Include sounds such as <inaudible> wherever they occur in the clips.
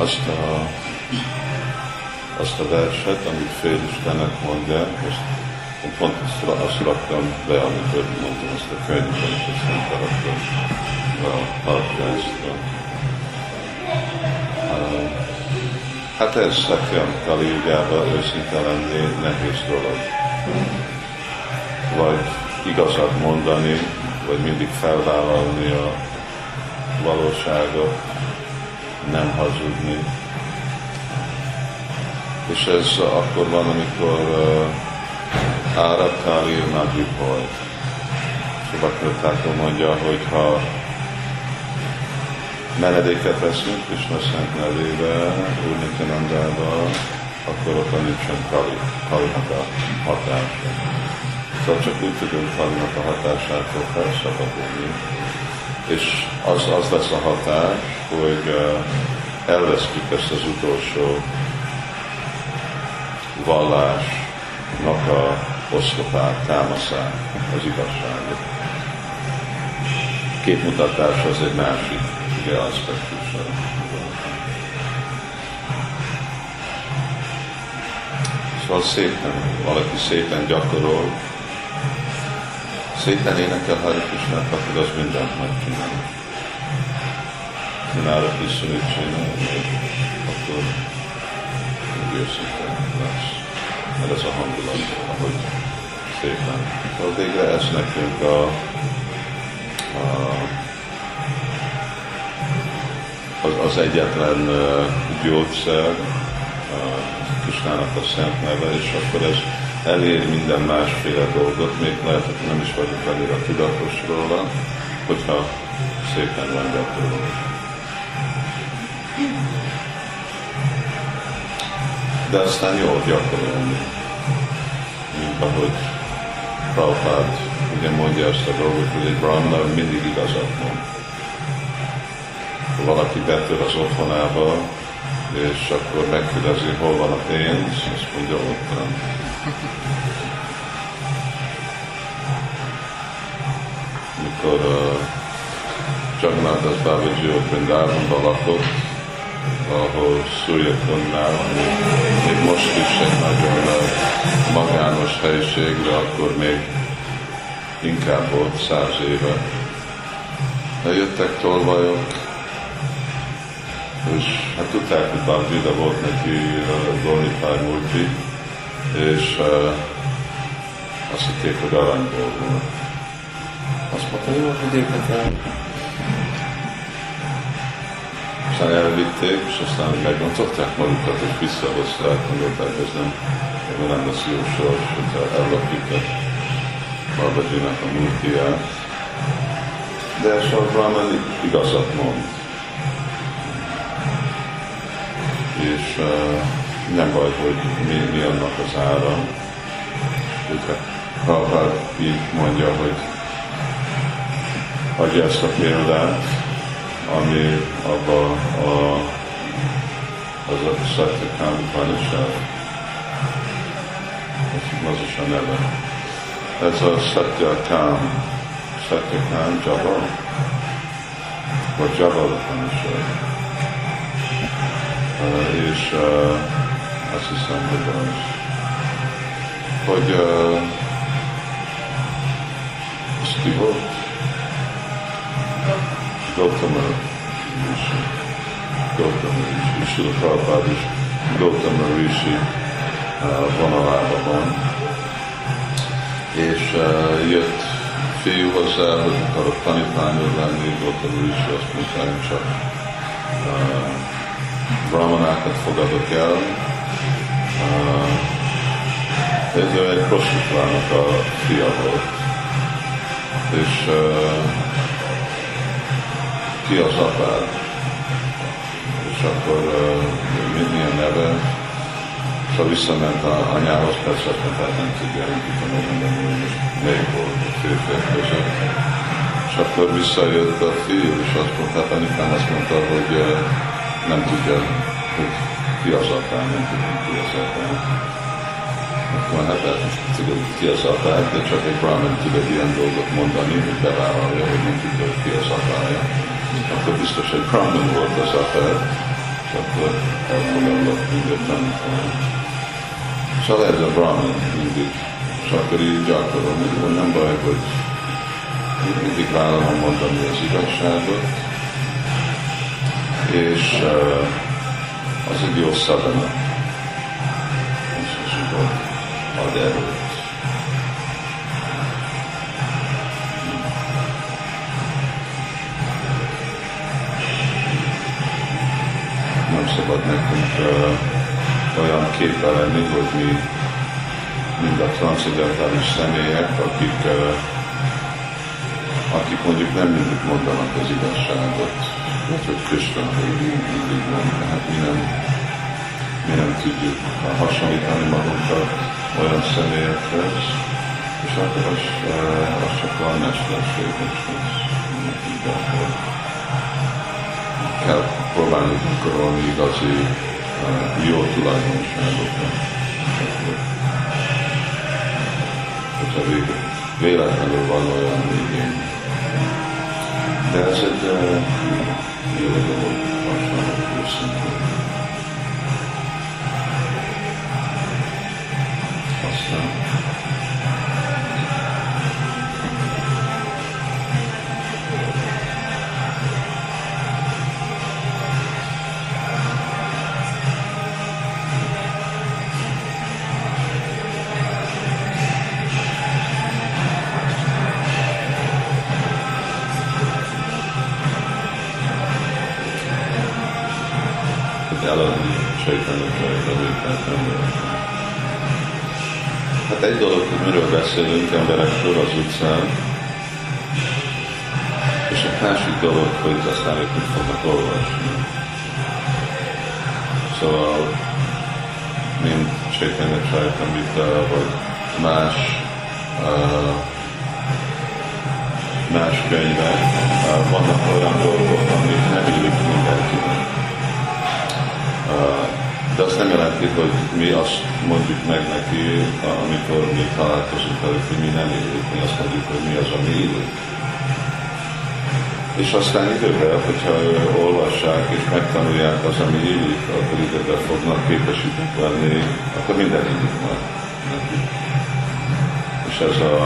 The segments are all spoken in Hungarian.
azt a, azt a verset, amit félistenek mondja, azt pont azt, azt raktam be, amikor mondtam azt a könyvben, és aztán beraktam a podcastra. Hát ez Satyam Kali őszinte lenni nehéz dolog. Vagy igazat mondani, vagy mindig felvállalni a valóságot, nem hazudni. És ez akkor van, amikor uh, Árakáli Nagyipaj. Subakratától mondja, hogy ha menedéket veszünk Krishna szent nevébe, Úr Nityanandával, akkor ott nincsen Kali, Kalinak a hatása. Szóval csak úgy tudunk Kalinak a hatásától felszabadulni. És az, az lesz a hatás, hogy elvesztjük ezt az utolsó vallásnak a oszlopát, támaszát, az igazságot. Képmutatás az egy másik ugye, aspektusa. Szóval szépen, valaki szépen gyakorol, szépen énekel Hare Krishnát, akkor az mindent megcsinál. Csinálok is szünit csinál, akkor őszinte lesz. Mert ez a hangulat, ahogy szépen. Szóval végre ez nekünk a, a az, az egyetlen uh, gyógyszer, uh, Kisnának a szent neve, és akkor ez elér minden másféle dolgot, még lehet, hogy nem is vagyok annyira tudatos róla, hogyha szépen van gyakorolva. De aztán jól gyakorolni, mint ahogy Prabhupád ugye mondja ezt a dolgot, hogy egy brahmana mindig igazat mond. Valaki betör az otthonába, és akkor megkérdezi, hol van a pénz, azt mondja, ott van. Mikor uh, Jagannath Das Babaji ott Vrindávonban lakott, ahol Surya Kundnál, még most is egy nagyon uh, magános helység, de akkor még inkább volt száz éve. Jöttek tolvajok, és hát tudták, hogy Bhagavad volt neki uh, Gornipály Murti, és uh, azt hitték, hogy aranyból volt. Azt mondta, jó, hogy őket el. Aztán elvitték, és aztán megmondották magukat, és visszahozták, gondolták, ez nem, ez nem lesz jó sors, hogyha ellakjuk a Babajinak a múltiát. De Sor Brahman igazat mond. És uh, nem baj, hogy mi, mi annak az ára. Ugye Prabhupád így mondja, hogy adja ezt a példát, ami abba a, az a Satyakám Upanishad, az is a neve. Ez a Satyakám, Satyakám Java, vagy Java Upanishad és uh, azt hiszem, hogy az, hogy uh, az ki volt? Gautama Rishi. Gautama Rishi. És a Prabhupád is Gautama Rishi uh, van. És uh, jött fiú hozzá, hogy akarok tanítványod lenni, Gautama Rishi azt mondta, én csak uh, brahmanákat fogadok el. Ez egy prostituálnak a fia volt. És ki az apád? És akkor uh, milyen neve? Szóval visszament a anyához, persze hát nem tudja, nem tudom megmondani, hogy melyik volt a férfiak között. És akkor visszajött a fiú, és azt mondta, hát anyukám azt mondta, hogy nem tudja, hogy ki az apám, nem tudja, ki az apám. Akkor hát hogy tudja, hogy ki az apám, de csak egy brahman tud egy ilyen dolgot mondani, hogy bevállalja, hogy nem tudja, hogy ki az apája. Akkor biztos, hogy brahman volt az apád, és akkor elfogadlak nyugodtan. Szóval ez a Brahman mindig. És akkor így gyakorlom, hogy nem baj, hogy mindig vállalom mondani az igazságot, és uh, az jó szadana. És az ad erőt. Nem szabad nekünk uh, olyan képe lenni, hogy mi mind a transzendentális személyek, akik, uh, akik mondjuk nem mindig mondanak az igazságot. Hát, hogy hogy mindig van, tehát mi nem, mi nem tudjuk hasonlítani magunkat olyan személyekhez, és akkor az, uh, az csak a mesterség, és az kell próbálni gyakorolni igazi uh, jó tulajdonságokat. Hogyha véletlenül van olyan végén. De ez egy uh, jó dolog, hasonló őszintén. Aztán miről beszélünk emberekről az utcán, és egy másik dolog, hogy aztán ők mit fognak olvasni. Szóval, mint Chaitanya Charitamrita, vagy más uh, más könyvek, uh, vannak olyan dolgok, amik nem illik mindenkinek. De azt nem jelenti, hogy mi azt mondjuk meg neki, amikor mi találkozunk velük, hogy mi nem illik, mi azt mondjuk, hogy mi az, ami illik. És aztán időben, hogyha olvassák és megtanulják az, ami illik, akkor időben fognak képesítek lenni, akkor minden illik neki. És ez a,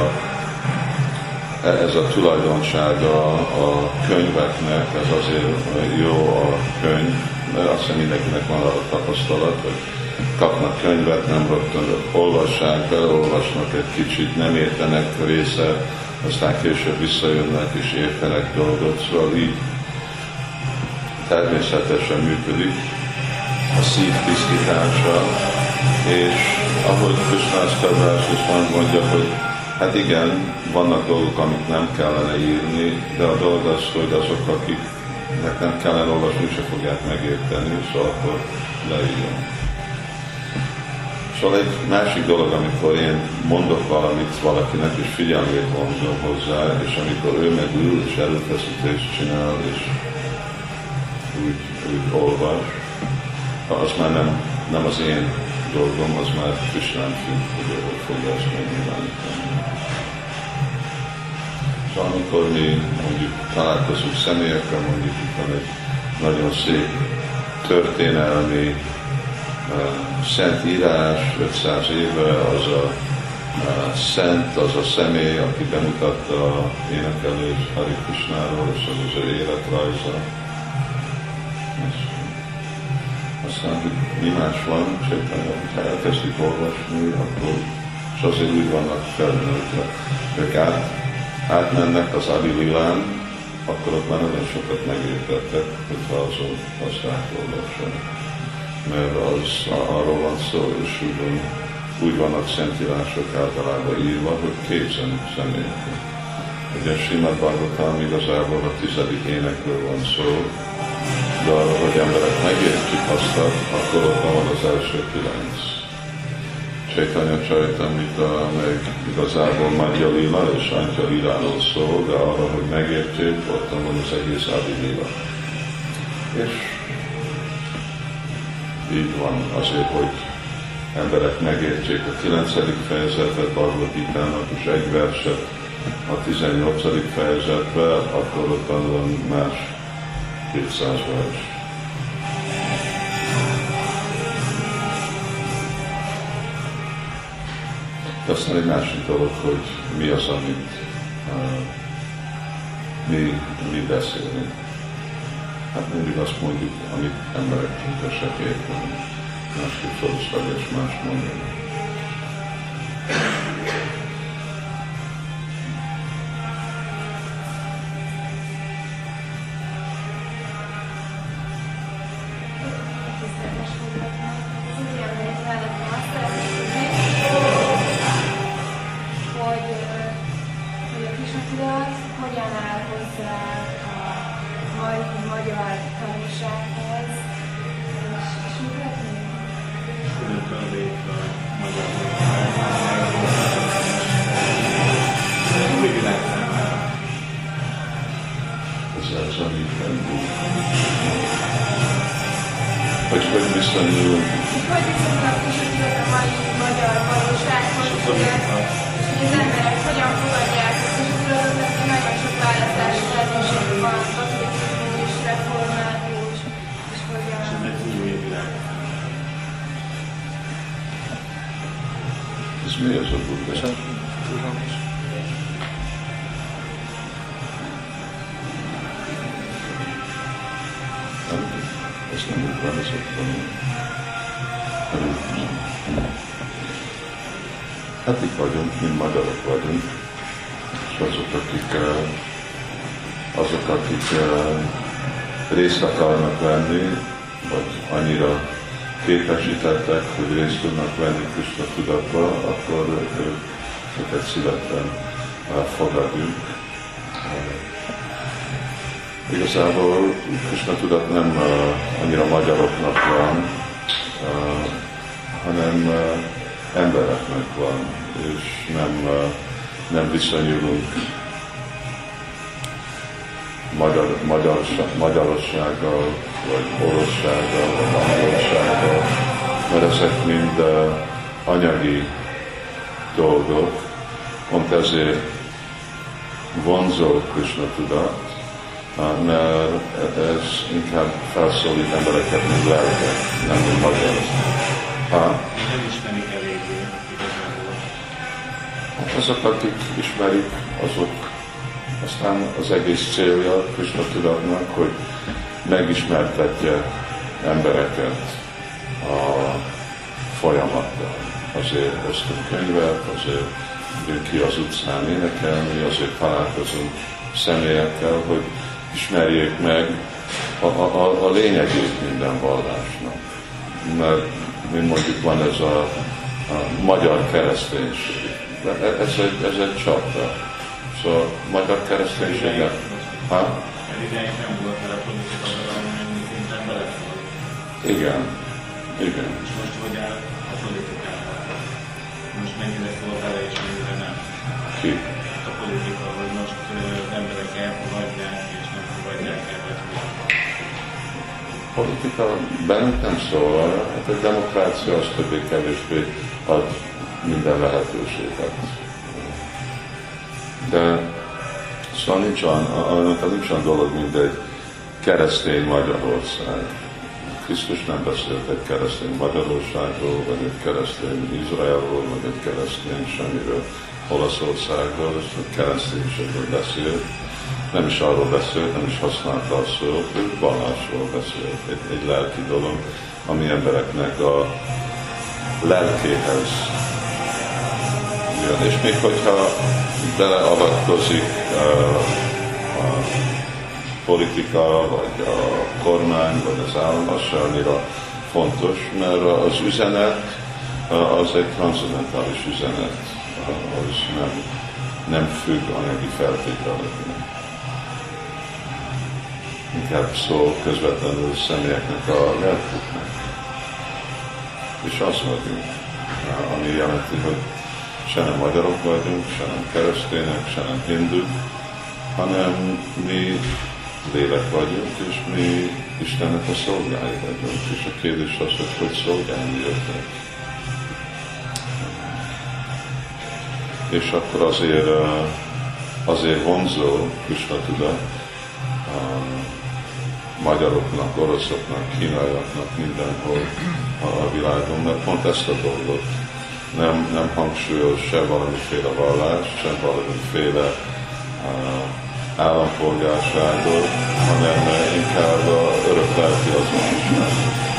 ez a tulajdonsága a könyveknek, ez azért jó a könyv, mert azt hiszem mindenkinek van a tapasztalat, hogy kapnak könyvet, nem rögtön olvassák, elolvasnak egy kicsit, nem értenek része, aztán később visszajönnek és értenek dolgot, szóval így természetesen működik a szív tisztítása, és ahogy Krisnász Kavrás is mondja, hogy hát igen, vannak dolgok, amit nem kellene írni, de a dolog az, hogy azok, akiknek nem kellene olvasni, se fogják megérteni, szóval akkor leírom. Szóval egy másik dolog, amikor én mondok valamit valakinek, és figyelmét vonzom hozzá, és amikor ő meg ül, és előfeszítést csinál, és úgy, úgy olvas, az már nem, nem az én dolgom, az már Krisnán fogja ezt megnyilvánítani. Szóval amikor mi mondjuk találkozunk személyekkel, mondjuk itt van egy nagyon szép történelmi szent írás 500 éve, az a, szent, az a személy, aki bemutatta énekelés Hari Krishnáról, és az az életrajza. És aztán, hogy mi más van, Csaitanya, ha elkezdik olvasni, akkor és azért úgy vannak felnőtve. Ők át, átmennek az Adililán, akkor ott már nagyon sokat megértettek, hogyha azon azt átolvassanak mert az arról van szó, és úgy, van, úgy vannak szentírások általában írva, hogy képzen személyek. Ugye Simad Bhagavatam igazából a tizedik énekről van szó, de arra, hogy emberek megértjük azt, akkor ott van az első kilenc. Csaitanya Csaitamita meg igazából Madhya Lila és Antya Liláról szól, de arra, hogy megértjük, ott van az egész Adi Lila. És így van azért, hogy emberek megértsék a 9. fejezetet Bhagavad és egy verset a 18. fejezetben, akkor ott van más 200 vers. De aztán egy másik dolog, hogy mi az, amit uh, mi, mi beszélünk. Hát mindig azt mondjuk, amit emberek képesek érteni. Másképp fölösleges más mondani. Ezt nem ott van. Hát itt vagyunk, mint magyarok vagyunk, és azok, akik, eh, azok, akik eh, részt akarnak venni, vagy annyira képesítettek, hogy részt tudnak venni Krishna tudatba, akkor őket szívesen fogadjuk. Igazából Krishna tudat nem annyira magyaroknak van, hanem embereknek van, és nem, nem viszonyulunk magyar, magyar, magyarossággal, vagy orossággal, vagy angolsággal, mert ezek mind uh, anyagi dolgok, pont ezért vonzó Krishna tudat, uh, mert ez inkább felszólít embereket, mint lelket, nem mint magyar. Ha? Nem ismerik eléggé azok, akik ismerik, azok aztán az egész célja Krishna tudatnak, hogy megismertetje embereket a folyamattal. Azért hoztunk könyvet, azért ki az utcán énekelni, azért találkozunk személyekkel, hogy ismerjék meg a, a, a lényegét minden vallásnak. Mert, mint mondjuk van ez a, a magyar kereszténység. Ez egy, ez egy csapda. Szóval magyar kereszténységet. Ha? Igen. Igen. És most hogy áll a politikában? Most mennyire szól bele és mennyire nem? Ki? A politika, hogy most emberek elfogadják Politika bennünk nem szól, hát a demokrácia az többé-kevésbé ad minden lehetőséget. De szóval nincs olyan, annak nincs olyan dolog, mint egy keresztény Magyarország. Krisztus nem beszélt egy keresztény Magyarországról, vagy egy keresztény Izraelről, vagy egy keresztény semmiről, Olaszországról, és a kereszténységről beszélt. Nem is arról beszélt, nem is használta a szót, hogy vallásról beszélt. Egy, egy lelki dolog, ami embereknek a lelkéhez jön. És még hogyha beleavatkozik uh, a politika, vagy a kormány, vagy az állam, az se annyira fontos, mert az üzenet uh, az egy transzendentális üzenet, uh, az nem, nem függ anyagi feltételeknek. Inkább szól közvetlenül személyeknek a lelküknek. És az vagyunk, ami jelenti, hogy se nem magyarok vagyunk, se nem keresztények, se nem hinduk, hanem mi lélek vagyunk, és mi Istennek a szolgái vagyunk, és a kérdés az, hogy hogy szolgálni jöttek. És akkor azért, azért vonzó Krishna tudat a magyaroknak, oroszoknak, kínaiaknak, mindenhol a világon, mert pont ezt a dolgot nem, nem hangsúlyoz se valamiféle vallás, se valamiféle uh, állampolgárságot, hanem inkább a örök azonosságot.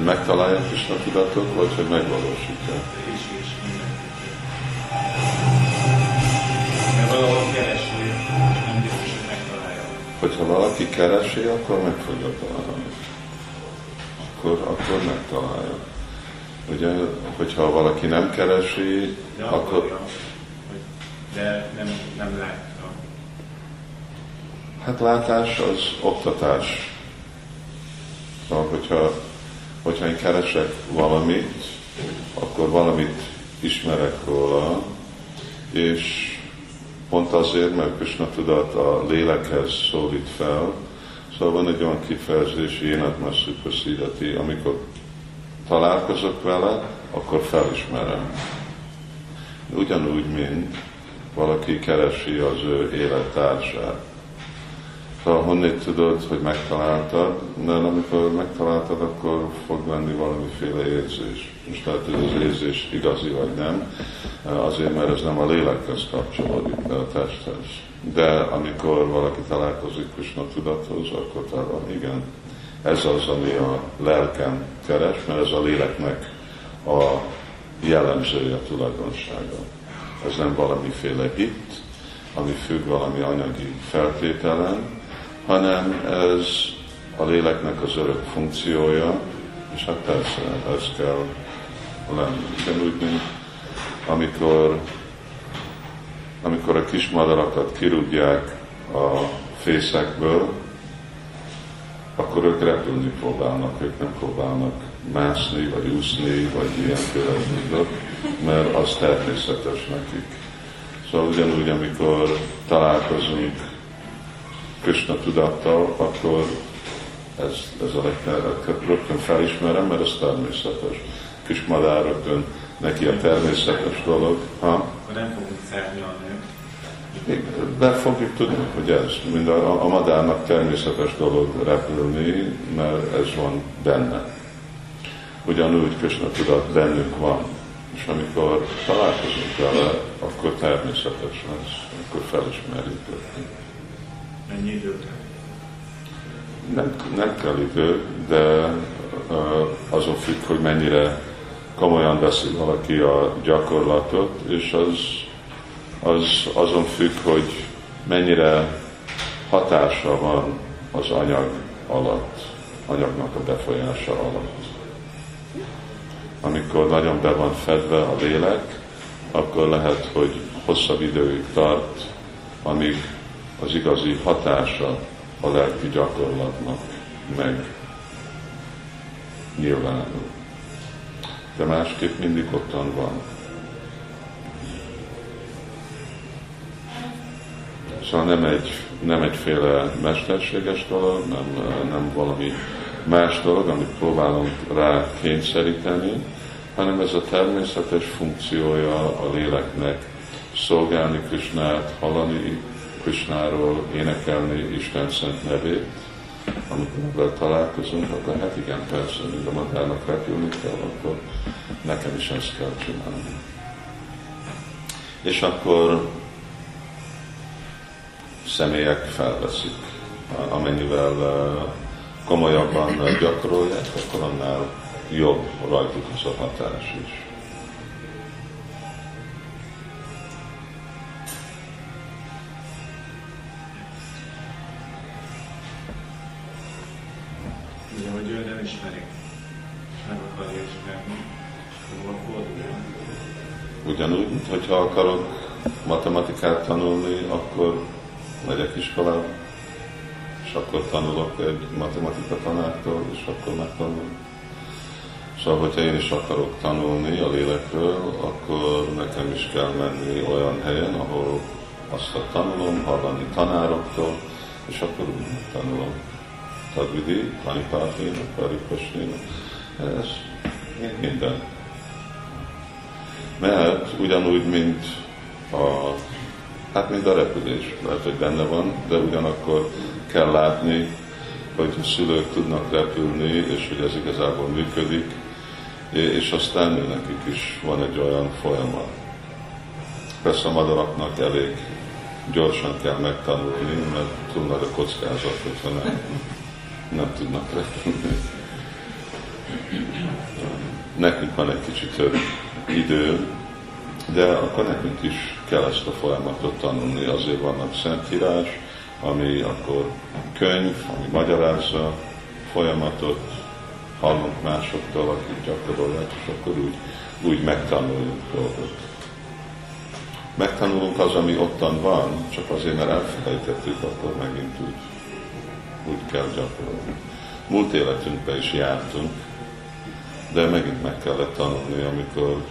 Hogy megtalálja Krishna tudatot, vagy hogy megvalósítja? Hogyha valaki keresi, akkor meg fogja találni. Akkor, akkor megtalálja. Ugye, hogyha valaki nem keresi, De akkor... de nem, nem látta. Hát látás az oktatás. Szóval, hogyha, hogyha én keresek valamit, akkor valamit ismerek róla, és pont azért, mert Krishna tudat a lélekhez szólít fel, szóval van egy olyan kifejezés, énet masszupaszidati, amikor találkozok vele, akkor felismerem. Ugyanúgy, mint valaki keresi az ő élettársát. Szóval honnét tudod, hogy megtaláltad, mert amikor megtaláltad, akkor fog lenni valamiféle érzés. Most lehet, hogy az érzés igazi vagy nem, azért, mert ez nem a lélekhez kapcsolódik, de a testhez. De amikor valaki találkozik Krishna tudathoz, akkor talán igen, ez az, ami a lelkem keres, mert ez a léleknek a jellemzője, a tulajdonsága. Ez nem valamiféle hit, ami függ valami anyagi feltételen, hanem ez a léleknek az örök funkciója, és hát persze, ez kell lenni. Ugyanúgy, mint amikor, amikor a kis madarakat kirúgják a fészekből, akkor ők repülni próbálnak, ők nem próbálnak mászni, vagy úszni, vagy ilyenféle dolgok, mert az természetes nekik. Szóval ugyanúgy, amikor találkozunk Krishna tudattal, akkor ez, ez a rögtön felismerem, mert ez természetes. Kis madár rögtön neki a természetes dolog. Ha? Nem fogunk szárnyalni. De fogjuk tudni, hogy ez, mind a, a madárnak természetes dolog repülni, mert ez van benne. Ugyanúgy Krishna tudat bennünk van. És amikor találkozunk vele, akkor természetes lesz, akkor felismerjük őt. Mennyi idő kell? Nem, nem kell idő, de azon függ, hogy mennyire komolyan veszi valaki a gyakorlatot, és az, az azon függ, hogy mennyire hatása van az anyag alatt, anyagnak a befolyása alatt. Amikor nagyon be van fedve a lélek, akkor lehet, hogy hosszabb időig tart, amíg az igazi hatása a lelki gyakorlatnak meg nyilvánul. De másképp mindig ottan van. Szóval nem, egy, nem egyféle mesterséges dolog, nem, nem valami más dolog, amit próbálunk rá kényszeríteni, hanem ez a természetes funkciója a léleknek szolgálni Krisnát, hallani Krishnáról énekelni Isten szent nevét, amikor vele találkozunk, akkor hát igen, persze, mint a magának repülni kell, akkor nekem is ezt kell csinálni. És akkor személyek felveszik. Amennyivel komolyabban gyakorolják, akkor annál jobb rajtuk az a hatás is. Hogyha akarok matematikát tanulni, akkor megyek iskolába, és akkor tanulok egy matematika tanártól, és akkor megtanulom. Szóval, hogyha én is akarok tanulni a lélekről, akkor nekem is kell menni olyan helyen, ahol azt tanulom, hallani tanároktól, és akkor úgy tanulom. Tadvidi, Panipátina, Paripasnina, ez minden. Mert ugyanúgy, mint a, hát mint a repülés, lehet, hogy benne van, de ugyanakkor kell látni, hogy a szülők tudnak repülni, és hogy ez igazából működik, és aztán nekik is van egy olyan folyamat. Persze a madaraknak elég gyorsan kell megtanulni, mert túl nagy a kockázat, hogyha nem, nem tudnak repülni. Nekünk van egy kicsit több idő, de akkor nekünk is kell ezt a folyamatot tanulni, azért vannak szentírás, ami akkor könyv, ami magyarázza folyamatot, hallunk másoktól, akik gyakorolják, és akkor úgy, úgy megtanulunk dolgot. Megtanulunk az, ami ottan van, csak azért, mert elfelejtettük, akkor megint úgy, úgy kell gyakorolni. Múlt életünkben is jártunk, de megint meg kellett tanulni, amikor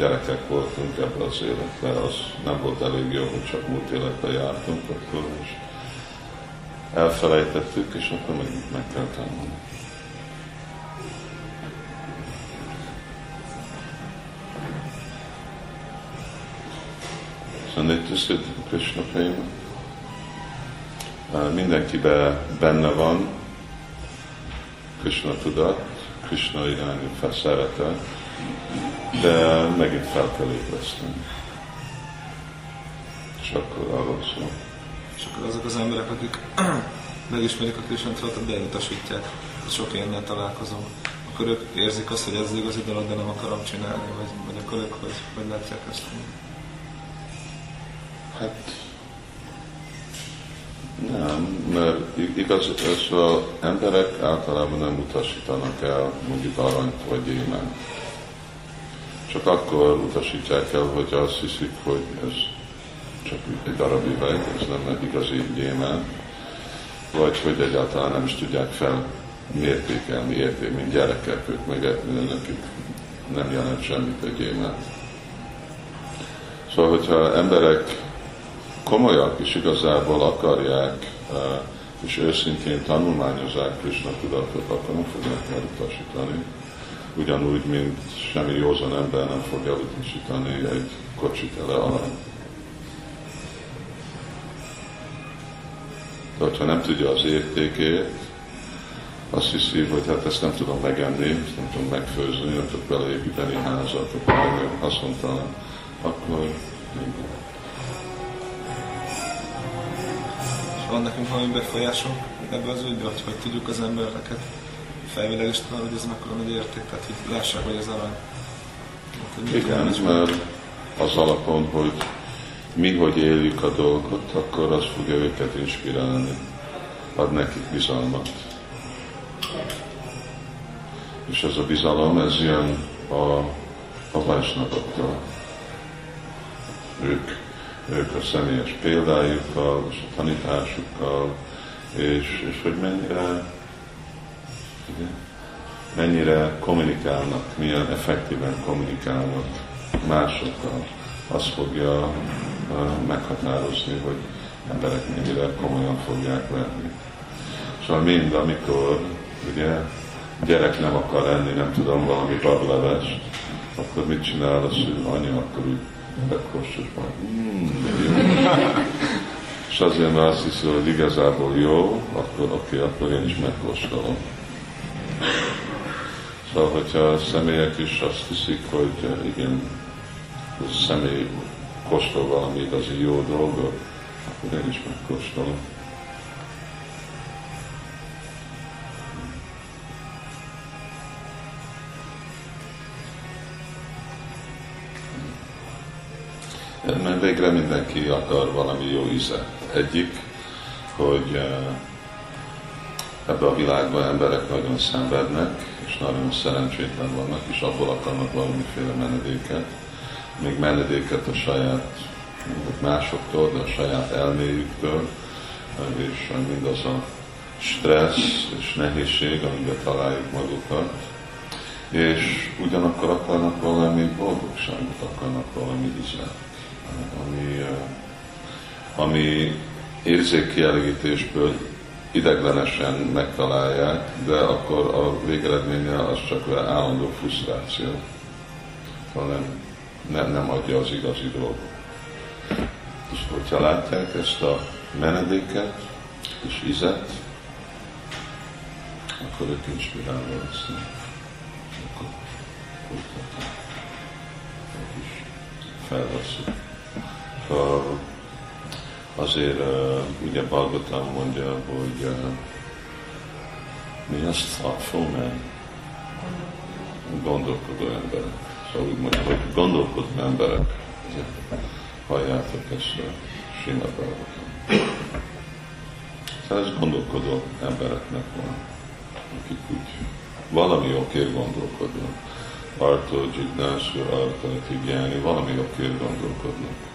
gyerekek voltunk ebben az életben, az nem volt elég jó, hogy csak múlt életben jártunk, akkor is elfelejtettük, és akkor megint meg kell tanulni. So Nitya Krishna Prema. Mindenkiben benne van Krishna tudat, Krishna irányú felszerete, de megint fel kell ébreszteni. És akkor arról szól. És akkor azok az emberek, akik <clears throat> megismerik a de elutasítják, sok ilyennel találkozom, akkor ők érzik azt, hogy ez az igazi dolog, de nem akarom csinálni, vagy, vagy akkor ők hogy, hogy látják ezt? Hát nem, mert igaz, az az emberek általában nem utasítanak el mondjuk aranyt vagy gyémánt. Csak akkor utasítják el, hogy azt hiszik, hogy ez csak egy darab üveg, ez nem egy igazi gyémánt, vagy hogy egyáltalán nem is tudják fel mértékelni, érték, mint gyerekek, ők meg nekik nem jelent semmit egy gyémánt. Szóval, hogyha emberek komolyak és igazából akarják és őszintén tanulmányozzák Krishna tudatot, akkor nem fogják elutasítani. Ugyanúgy, mint semmi józan ember nem fog elutasítani egy kocsit ele arany. De ha nem tudja az értékét, azt hiszi, hogy hát ezt nem tudom megenni, nem tudom megfőzni, nem tudok beleépíteni házat, akkor haszontalan, akkor van nekünk valami befolyásunk ebbe az ügybe, hogy hogy tudjuk az embereket felvilágosítani, hogy ez mekkora nagy érték, tehát hogy lássák, hogy ez arany. Hát, Igen, mert az alapon, hogy mi hogy éljük a dolgot, akkor az fogja őket inspirálni, ad nekik bizalmat. És ez a bizalom, ez jön a, a vásnatoktól. Ők ők a személyes példájukkal, és a tanításukkal, és, és hogy mennyire, mennyire kommunikálnak, milyen effektíven kommunikálnak másokkal. Az fogja meghatározni, hogy emberek mennyire komolyan fogják venni. Szóval mind, amikor ugye gyerek nem akar enni, nem tudom, valami bablevest, akkor mit csinál a szülő, anya, akkor úgy megkóstolva. Mm, és azért, mert azt hiszi, hogy igazából jó, akkor oké, okay, akkor én is megkóstolom. Szóval, hogyha a személyek is azt hiszik, hogy eh, igen, a személy kóstol valami igazi jó dolgot, akkor én is megkóstolom. mert végre mindenki akar valami jó ízet. Egyik, hogy eh, ebbe a világban emberek nagyon szenvednek, nagyon szerencsétlen vannak, és abból akarnak valamiféle menedéket. Még menedéket a saját másoktól, de a saját elméjüktől, és mindaz a stressz és nehézség, amiben találjuk magukat, és ugyanakkor akarnak valami boldogságot, akarnak valami ízet ami, ami érzékkielégítésből ideglenesen megtalálják, de akkor a végeredménye az csak állandó frusztráció. Szóval nem, nem, adja az igazi dolgot. És hogyha látják ezt a menedéket és izet, akkor ők inspirálva lesznek. Akkor folytatják. Ők is felveszik. Szóval azért uh, ugye Bhagavatam mondja, hogy uh, mi az thoughtful man? Gondolkodó emberek. Szóval úgy mondja, hogy gondolkodó emberek, halljátok ezt a Srimad Bhagavatam. Szóval ez gondolkodó embereknek van, akik úgy valami okért gondolkodnak. Arto, Jignásu, Arta, Tigyáni, valami okért gondolkodnak.